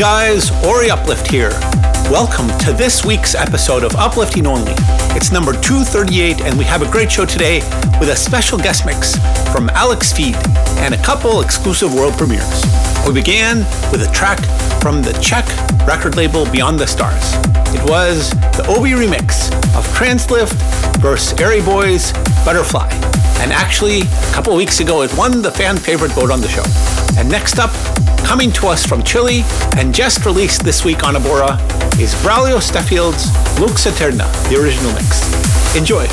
guys, Ori Uplift here. Welcome to this week's episode of Uplifting Only. It's number 238, and we have a great show today with a special guest mix from Alex Feed and a couple exclusive world premieres. We began with a track from the Czech record label Beyond the Stars. It was the Obi remix of Translift vs. Airy Boys Butterfly. And actually, a couple weeks ago, it won the fan favorite vote on the show. And next up, coming to us from Chile and just released this week on Abora is Braulio Stefield's Lux Eterna, the original mix. Enjoy.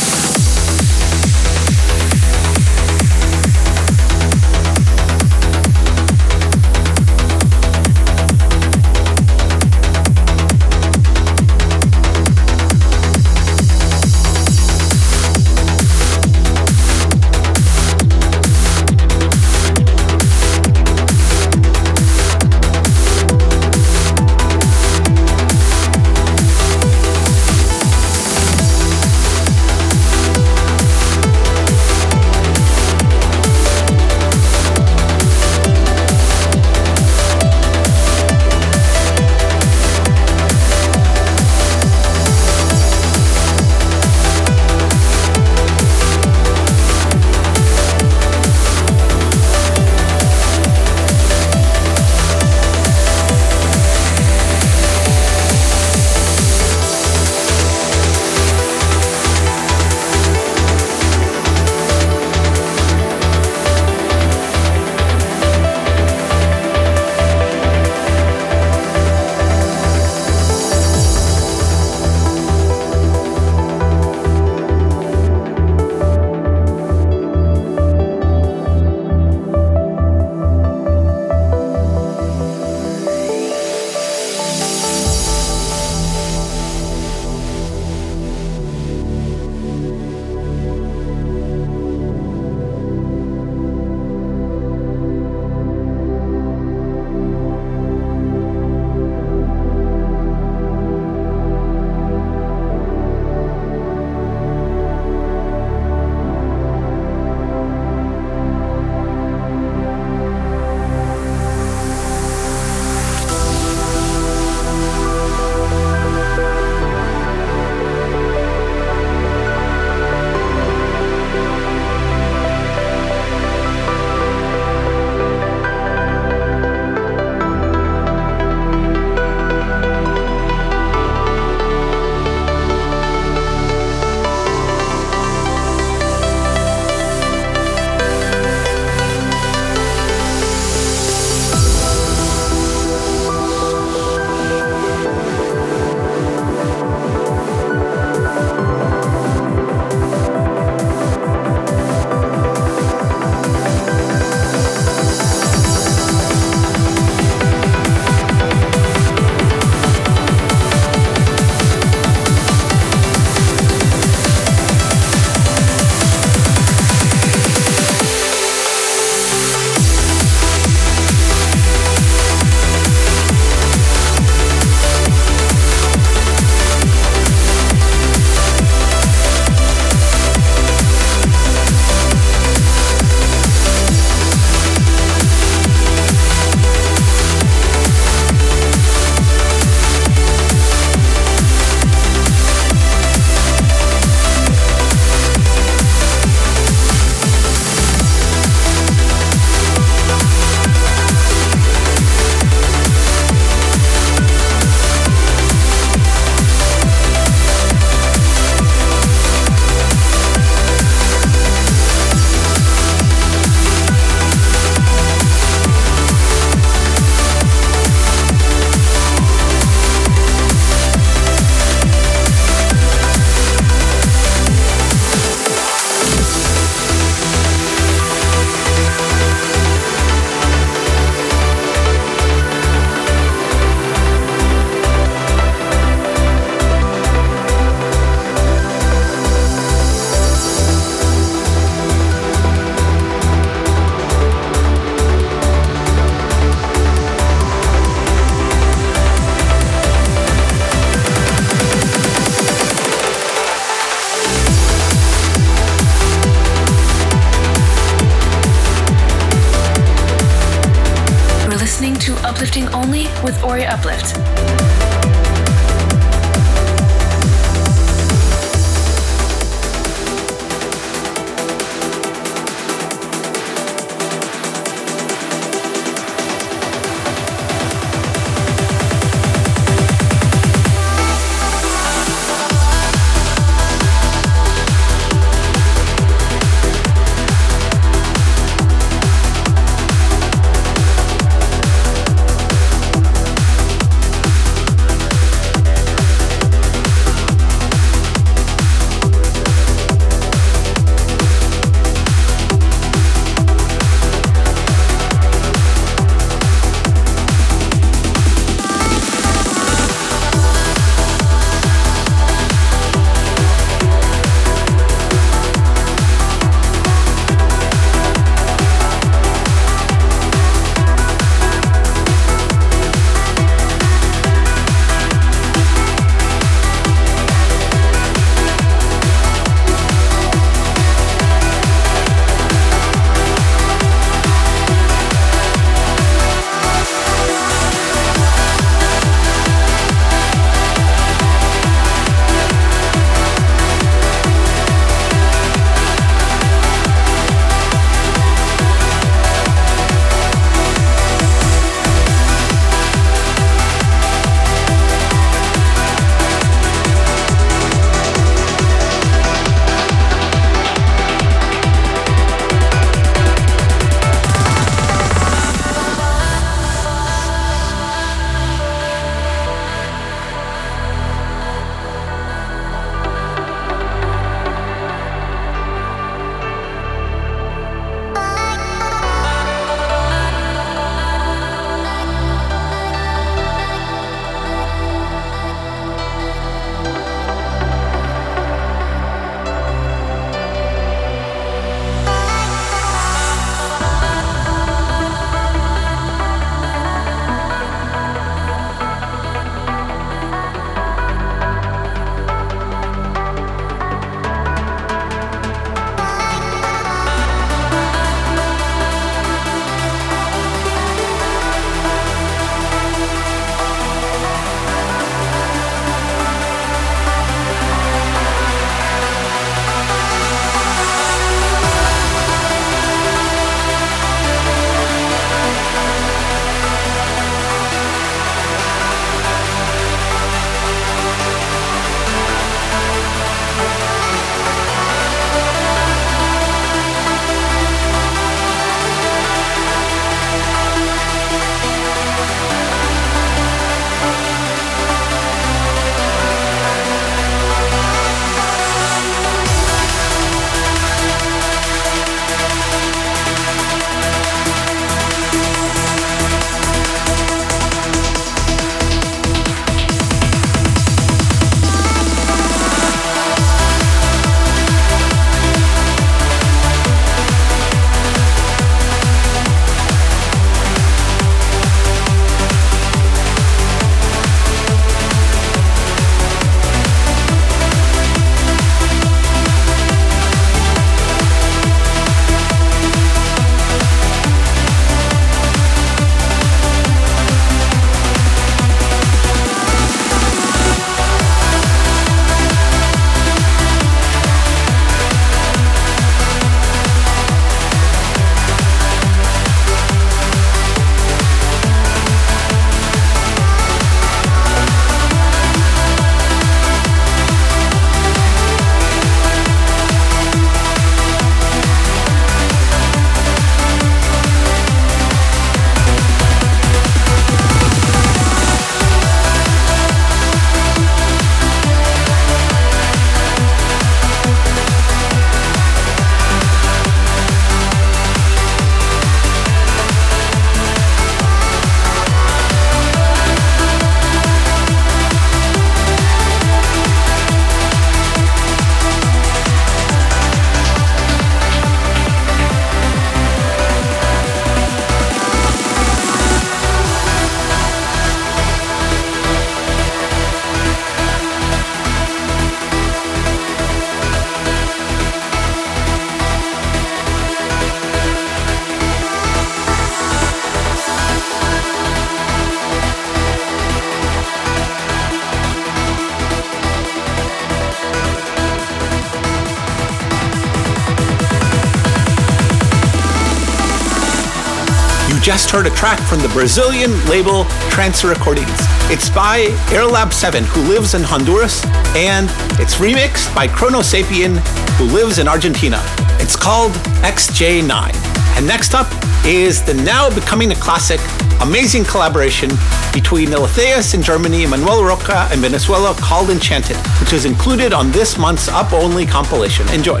Just heard a track from the Brazilian label Trancer Recordings. It's by Airlab7, who lives in Honduras, and it's remixed by Chronosapien, who lives in Argentina. It's called XJ9. And next up is the now becoming a classic, amazing collaboration between Eletheus in Germany Manuel Rocca in Venezuela called Enchanted, which is included on this month's Up Only compilation. Enjoy.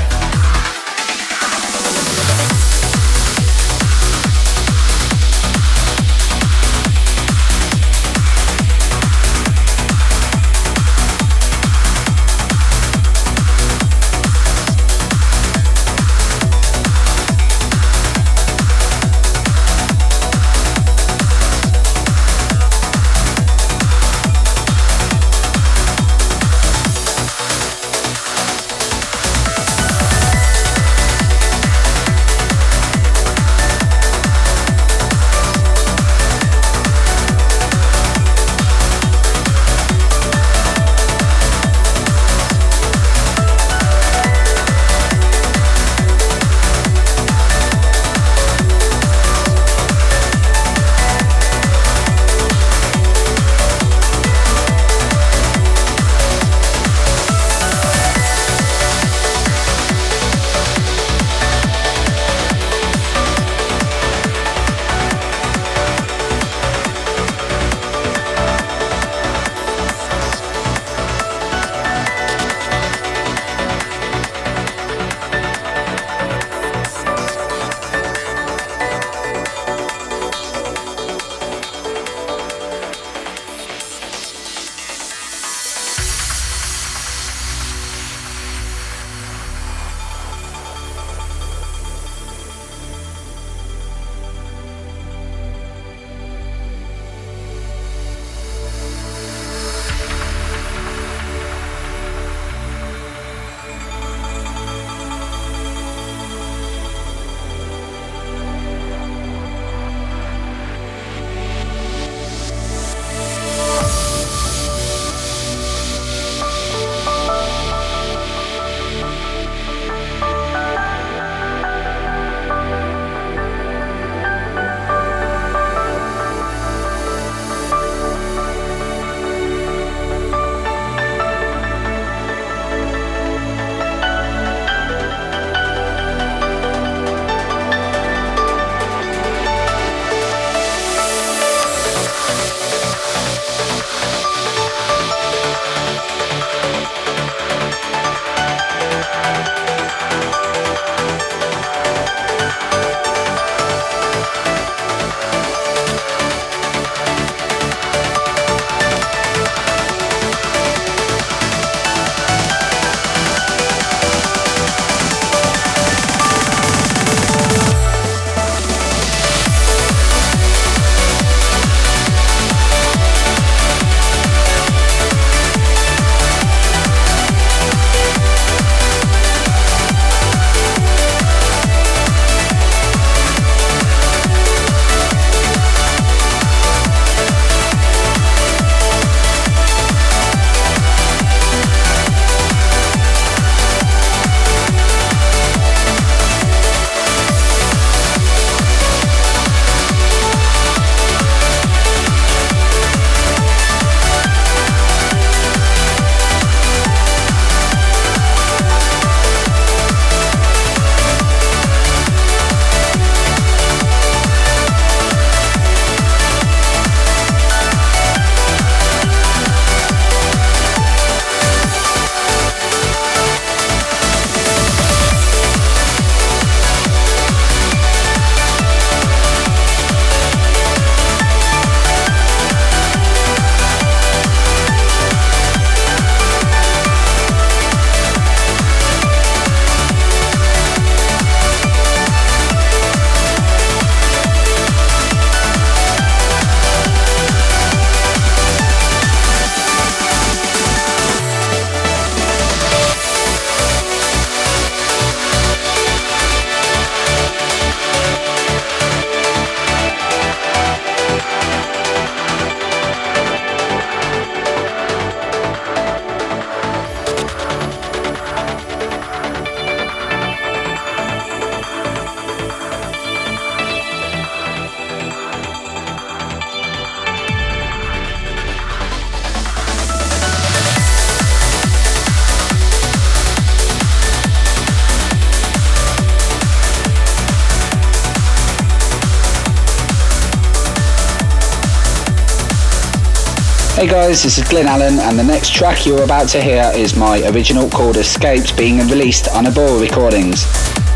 Hey guys, this is Glenn Allen, and the next track you're about to hear is my original called Escapes being released on Abora Recordings.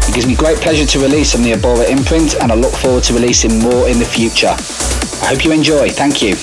It gives me great pleasure to release on the Abora imprint, and I look forward to releasing more in the future. I hope you enjoy. Thank you.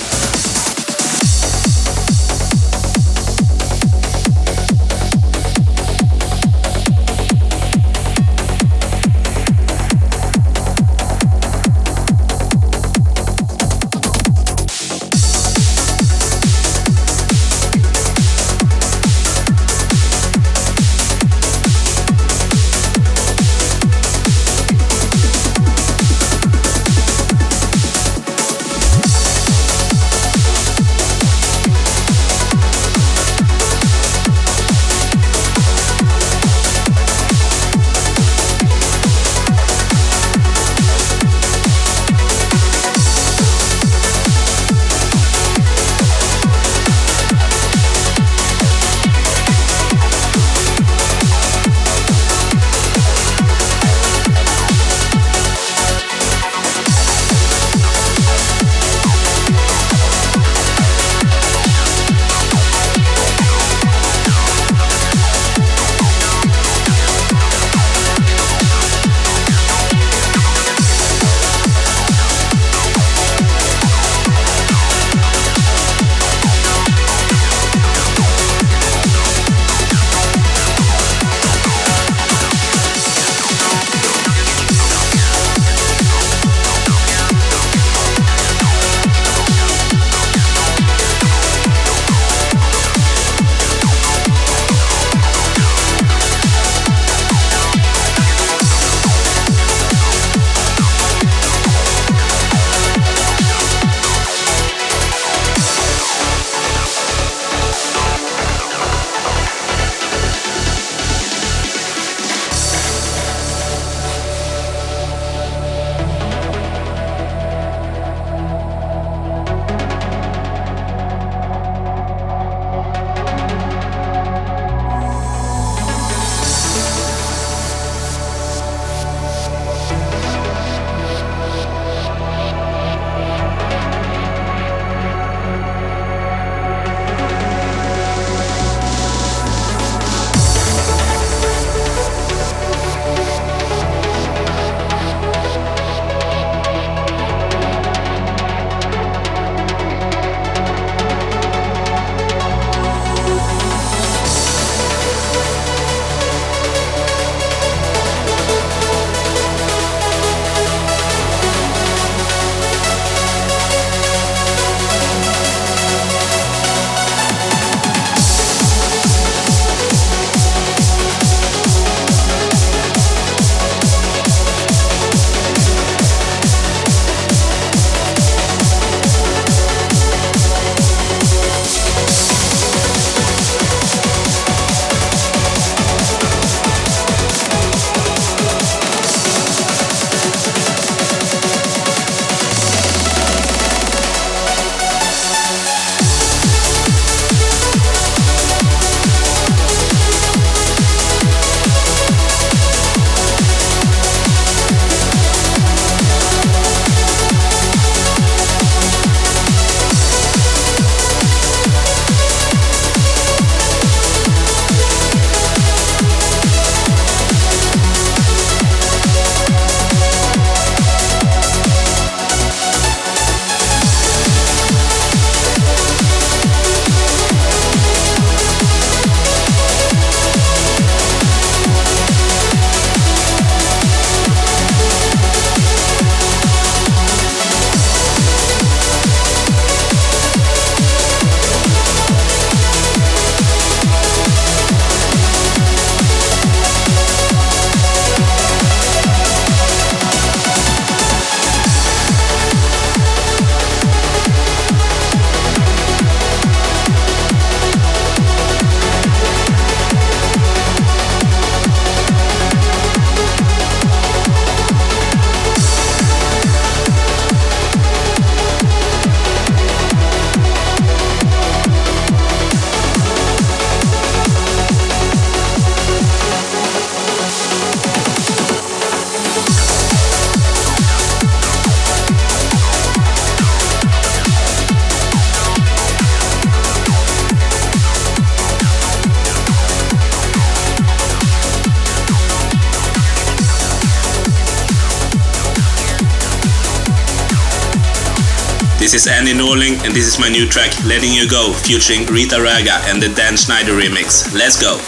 This is Andy Norling, and this is my new track, Letting You Go, featuring Rita Raga and the Dan Schneider remix. Let's go!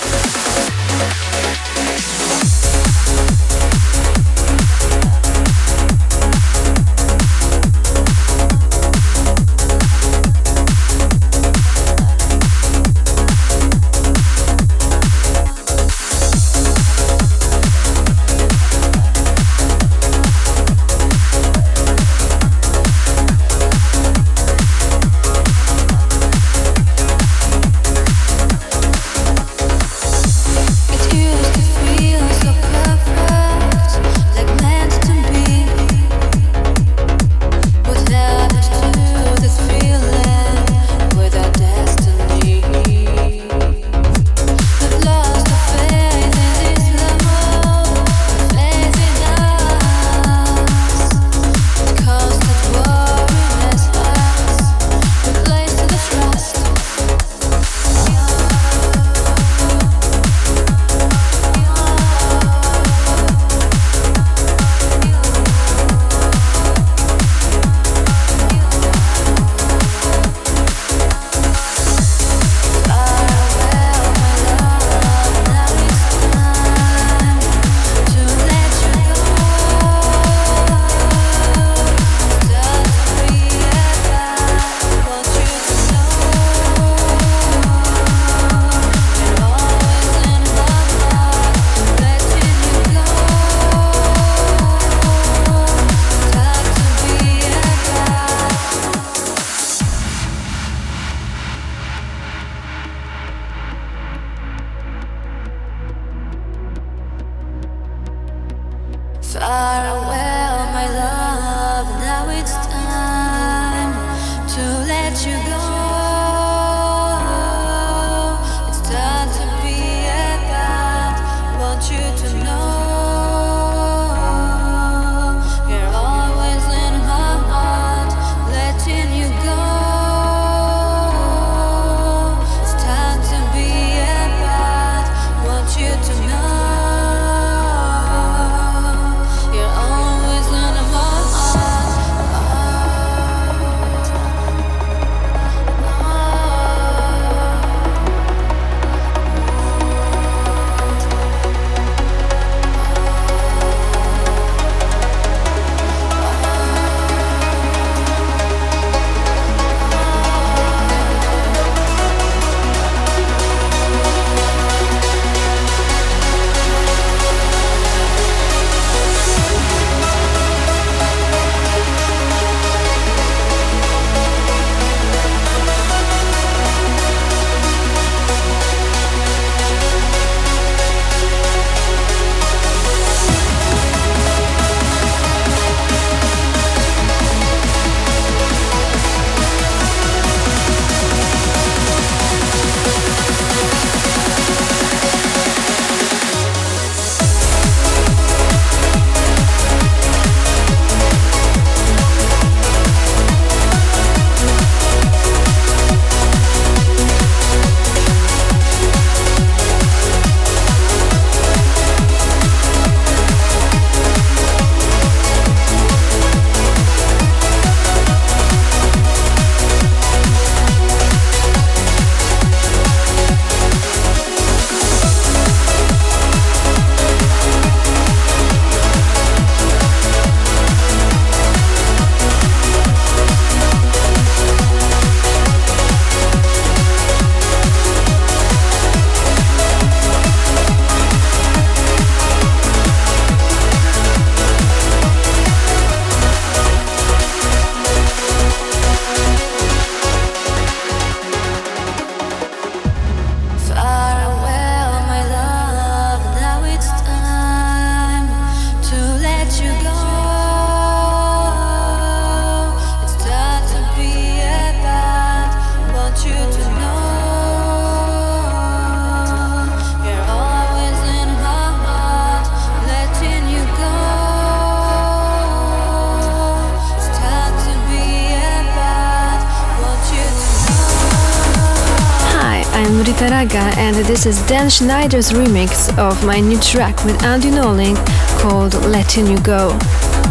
This is Dan Schneider's remix of my new track with Andy Norling called Letting You Go.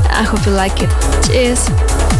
I hope you like it. Cheers!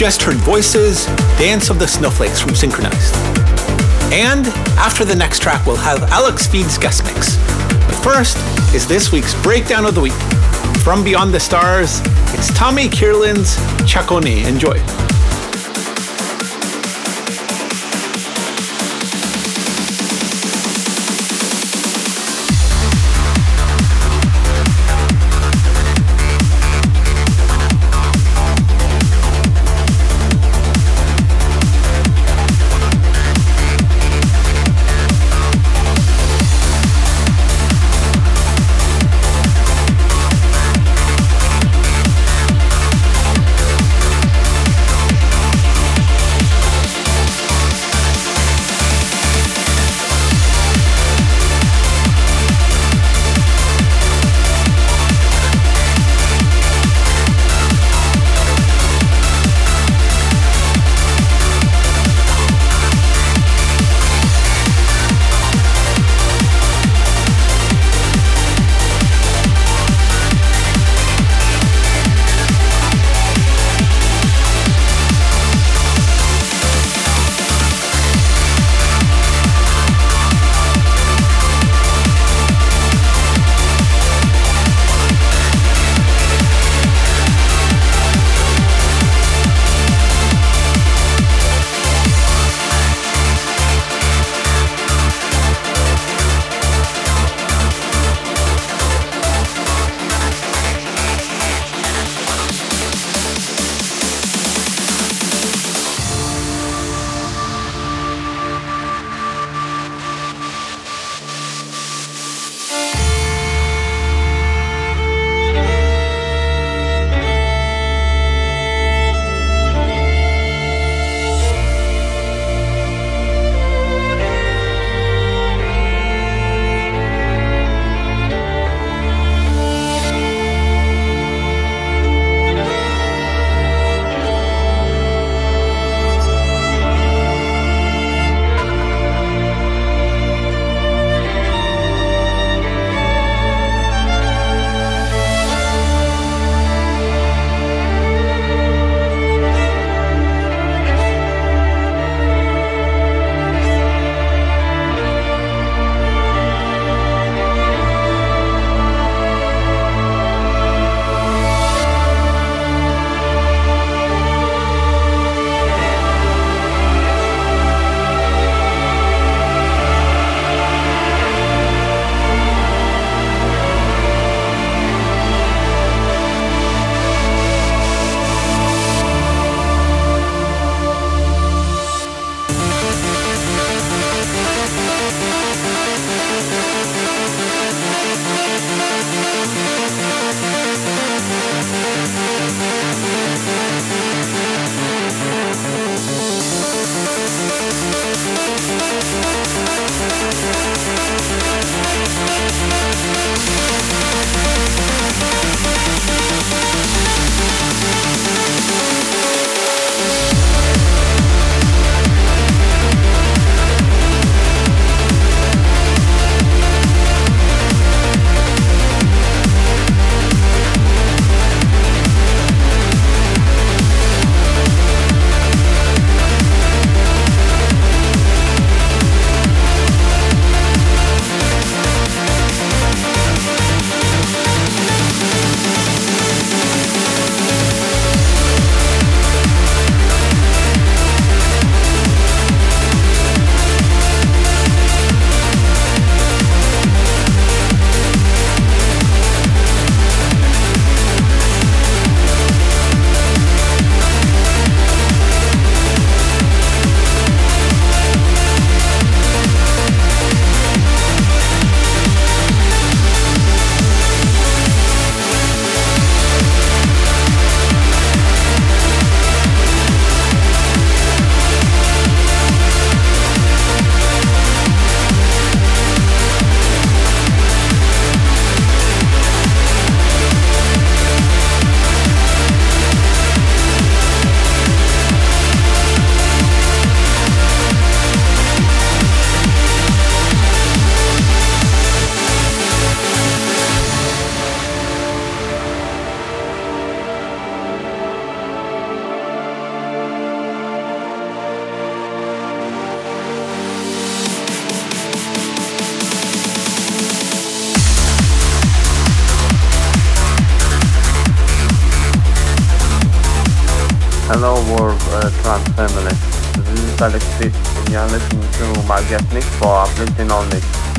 Just heard Voices, Dance of the Snowflakes from Synchronized. And after the next track, we'll have Alex Feed's guest mix. But first is this week's Breakdown of the Week. From Beyond the Stars, it's Tommy Kierlin's Chaconi. Enjoy.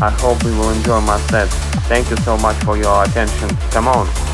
I hope you will enjoy my set. Thank you so much for your attention. Come on.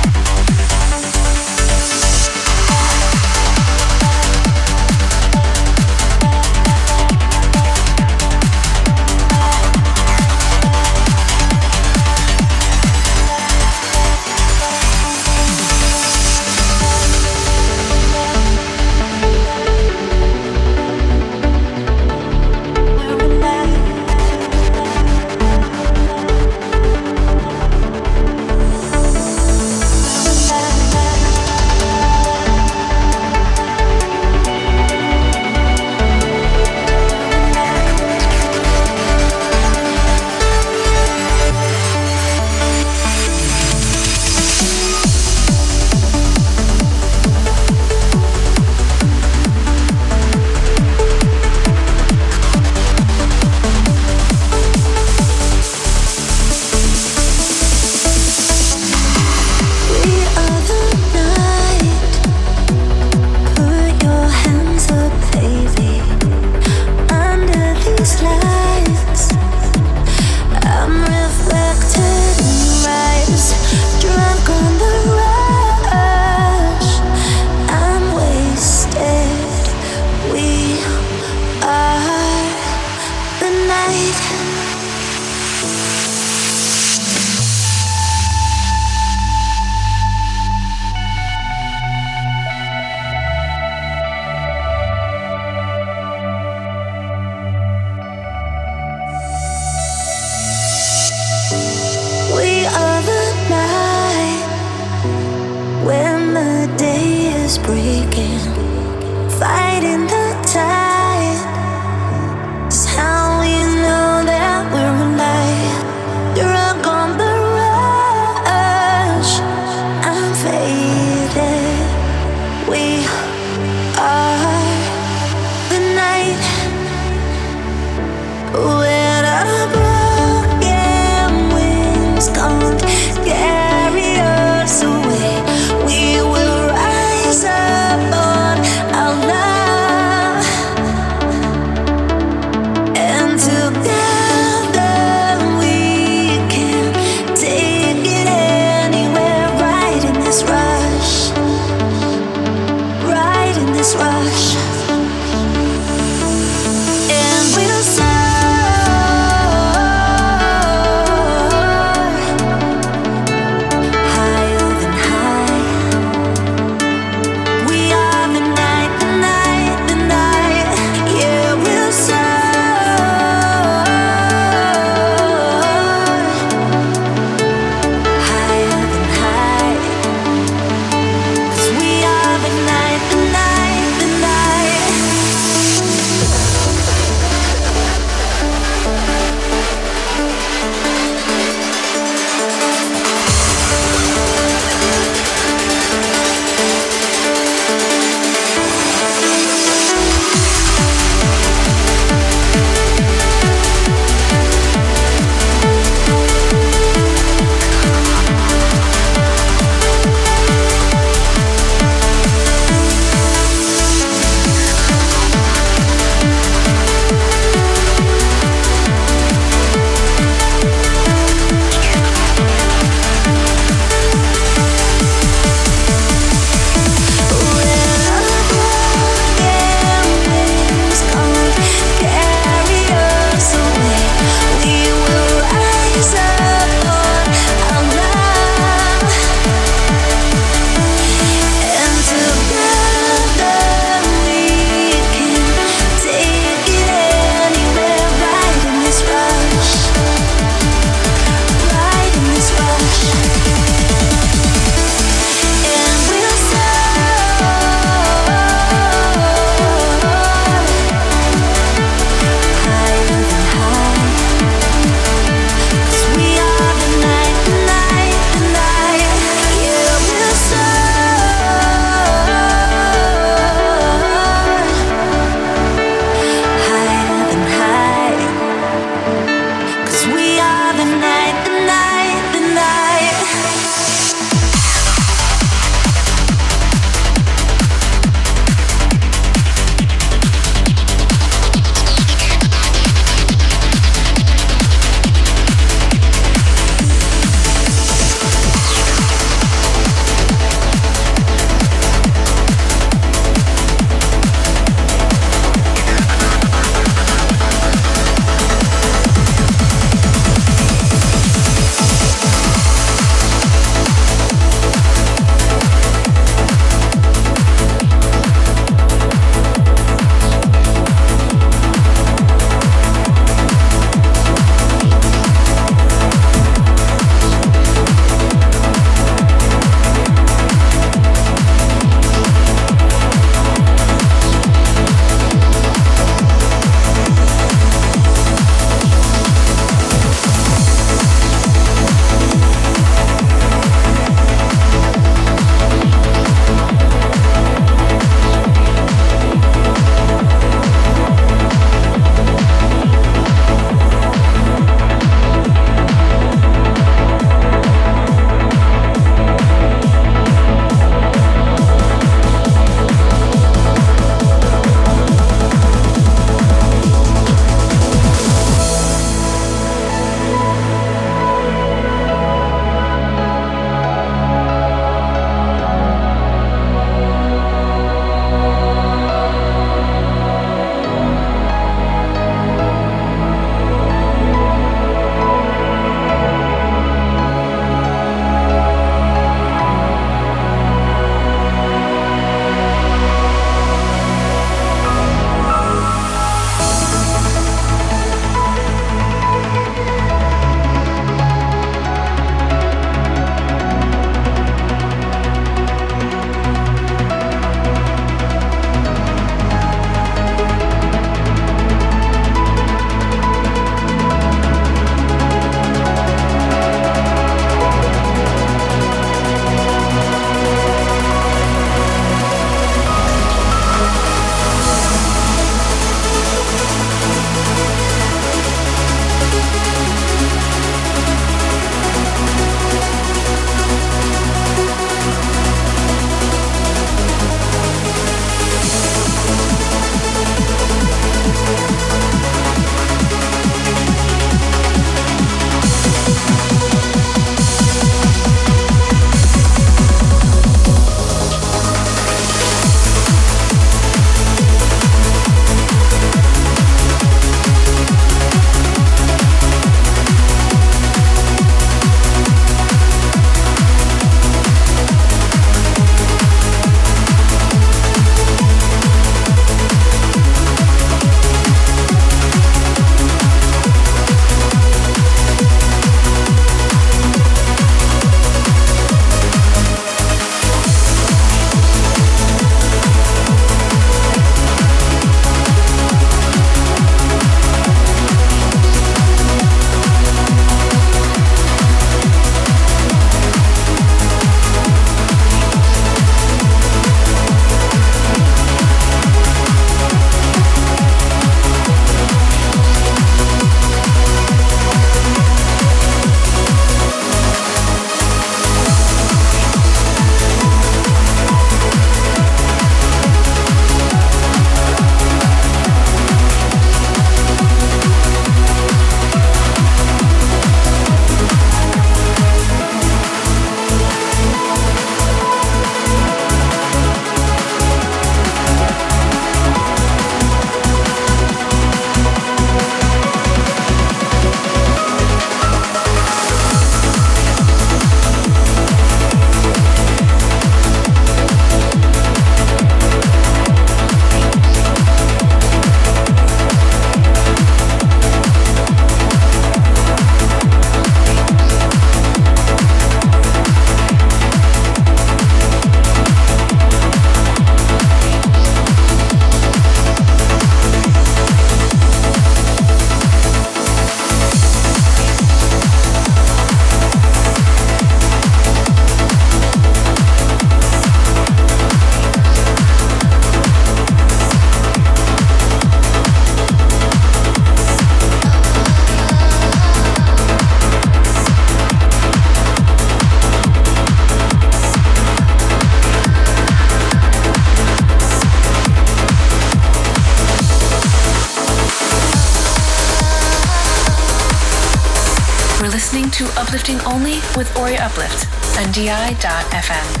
On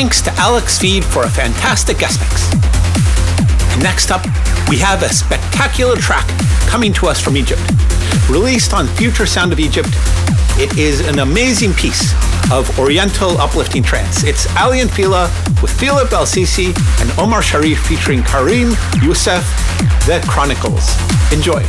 Thanks to Alex Feed for a fantastic guest mix. Next up, we have a spectacular track coming to us from Egypt. Released on Future Sound of Egypt, it is an amazing piece of Oriental uplifting trance. It's Aly and Fila with Philippe El Sisi and Omar Sherif featuring Karim Youssef, The Chronicles. Enjoy.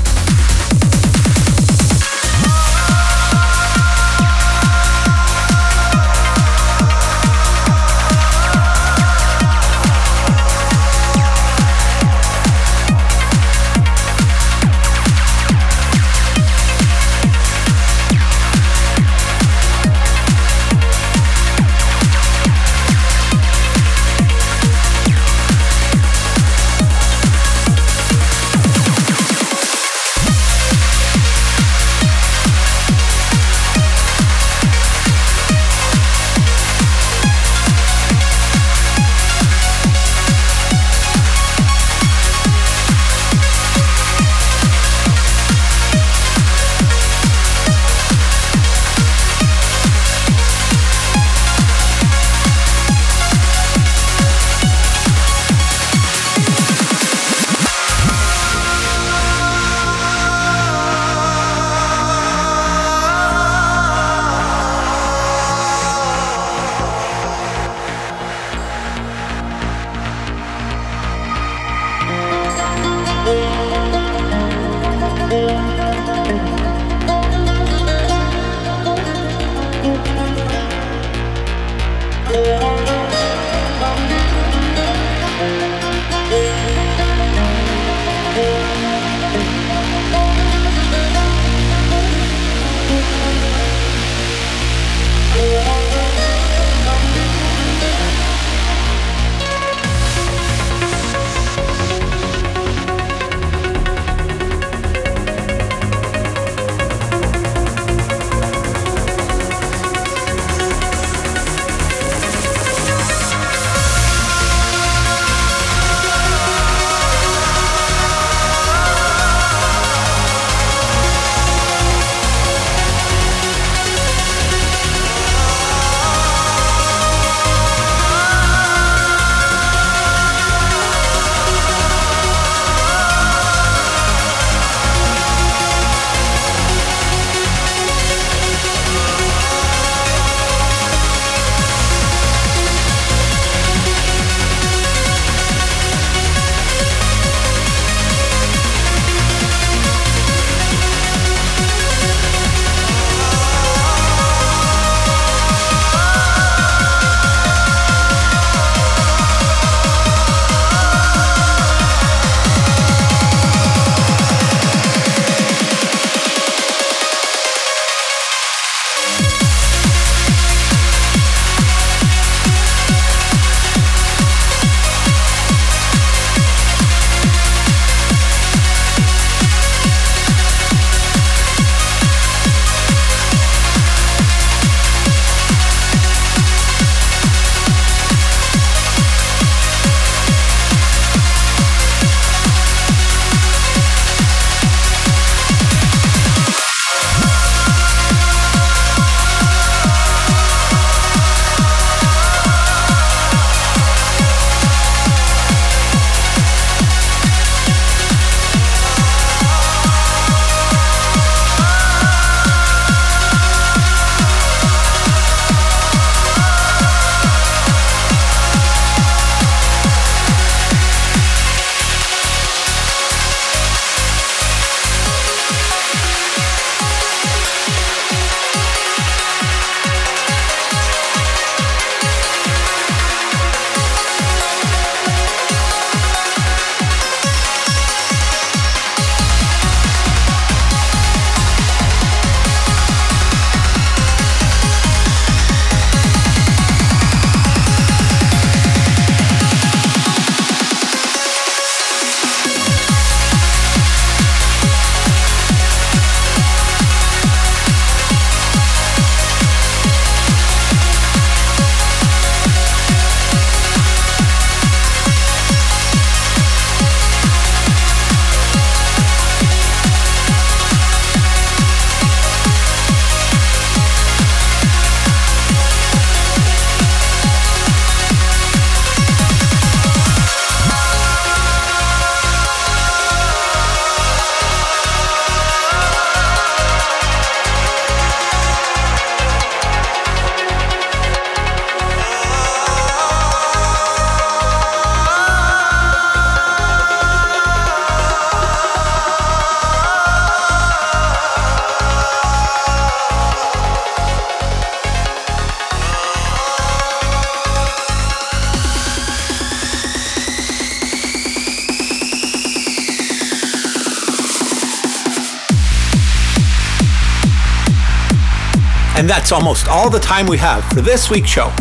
That's almost all the time we have for this week's show.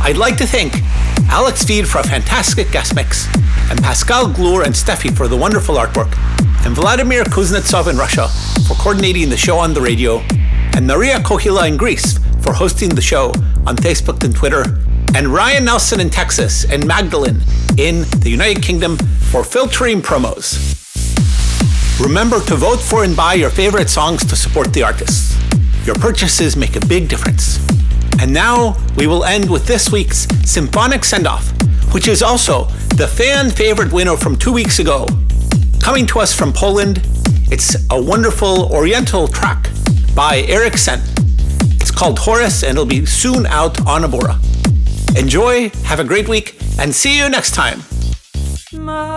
I'd like to thank Alex Feed for a fantastic guest mix, and Pascal Glure and Steffi for the wonderful artwork, and Vladimir Kuznetsov in Russia for coordinating the show on the radio, and Maria Kohila in Greece for hosting the show on Facebook and Twitter, and Ryan Nelson in Texas, and Magdalene in the United Kingdom for filtering promos. Remember to vote for and buy your favorite songs to support the artists. Your purchases make a big difference. And now we will end with this week's symphonic send off, which is also the fan favorite winner from two weeks ago. Coming to us from Poland, it's a wonderful oriental track by Eric Sen. It's called Horus and it'll be soon out on Abora. Enjoy, have a great week, and see you next time. my